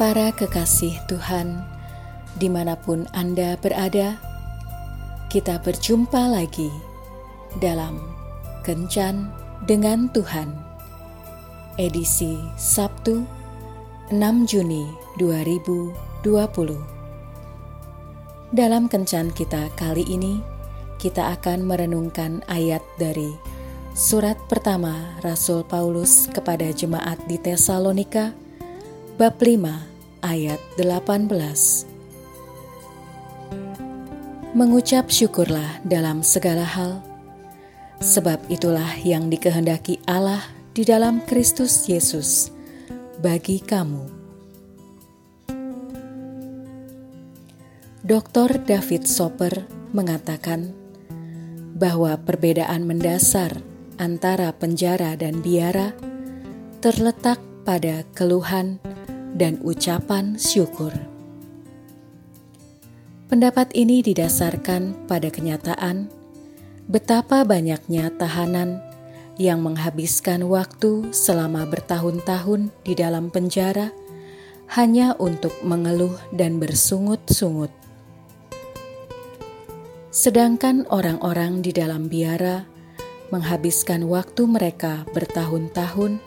Para kekasih Tuhan, di mana pun Anda berada, kita berjumpa lagi dalam Kencan dengan Tuhan, edisi Sabtu 6 Juni 2020. Dalam Kencan kita kali ini, kita akan merenungkan ayat dari Surat pertama Rasul Paulus kepada jemaat di Tesalonika, bab 5 ayat 18. Mengucap syukurlah dalam segala hal, sebab itulah yang dikehendaki Allah di dalam Kristus Yesus bagi kamu. Dr. David Soper mengatakan bahwa perbedaan mendasar antara penjara dan biara terletak pada keluhan dan ucapan syukur. Pendapat ini didasarkan pada kenyataan betapa banyaknya tahanan yang menghabiskan waktu selama bertahun-tahun di dalam penjara hanya untuk mengeluh dan bersungut-sungut. Sedangkan orang-orang di dalam biara menghabiskan waktu mereka bertahun-tahun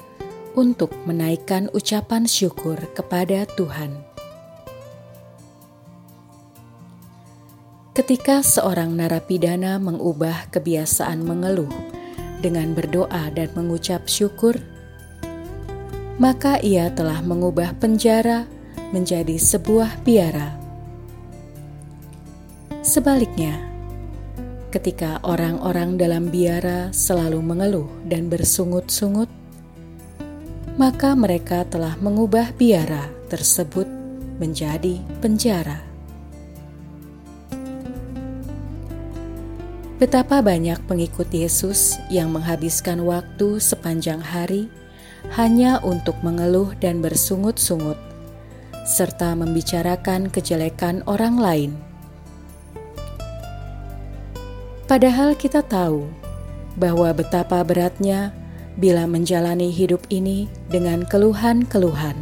untuk menaikkan ucapan syukur kepada Tuhan. Ketika seorang narapidana mengubah kebiasaan mengeluh dengan berdoa dan mengucap syukur, maka ia telah mengubah penjara menjadi sebuah biara. Sebaliknya, ketika orang-orang dalam biara selalu mengeluh dan bersungut-sungut, maka mereka telah mengubah biara tersebut menjadi penjara. Betapa banyak pengikut Yesus yang menghabiskan waktu sepanjang hari hanya untuk mengeluh dan bersungut-sungut, serta membicarakan kejelekan orang lain. Padahal kita tahu bahwa betapa beratnya bila menjalani hidup ini dengan keluhan-keluhan.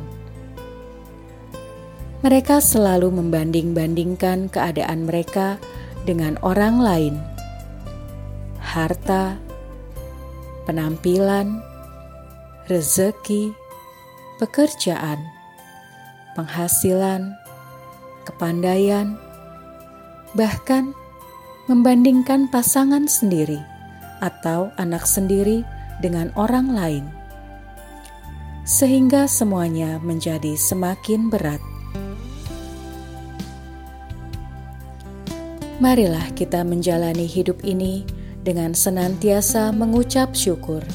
Mereka selalu membanding-bandingkan keadaan mereka dengan orang lain, harta, penampilan, rezeki, pekerjaan, penghasilan, kepandaian, bahkan membandingkan pasangan sendiri atau anak sendiri dengan orang lain, sehingga semuanya menjadi semakin berat. Marilah kita menjalani hidup ini dengan senantiasa mengucap syukur.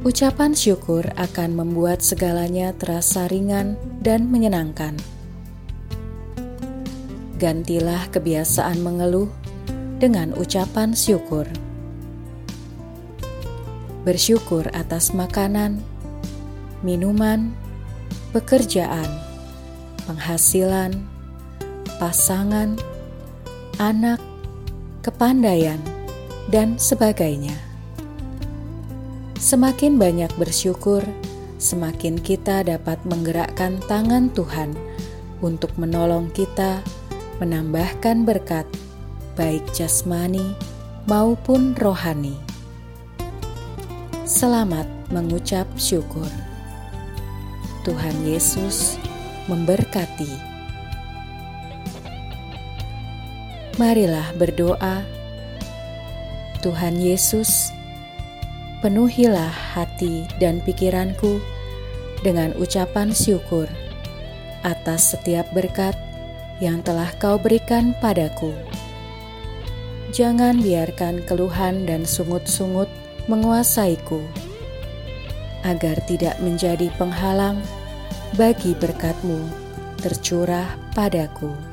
Ucapan syukur akan membuat segalanya terasa ringan dan menyenangkan. Gantilah kebiasaan mengeluh dengan ucapan syukur bersyukur atas makanan, minuman, pekerjaan, penghasilan, pasangan, anak, kepandaian, dan sebagainya. Semakin banyak bersyukur, semakin kita dapat menggerakkan tangan Tuhan untuk menolong kita menambahkan berkat, baik jasmani maupun rohani. Selamat mengucap syukur. Tuhan Yesus memberkati. Marilah berdoa. Tuhan Yesus, penuhilah hati dan pikiranku dengan ucapan syukur atas setiap berkat yang telah Kau berikan padaku. Jangan biarkan keluhan dan sungut-sungut menguasaiku, agar tidak menjadi penghalang bagi berkatmu tercurah padaku.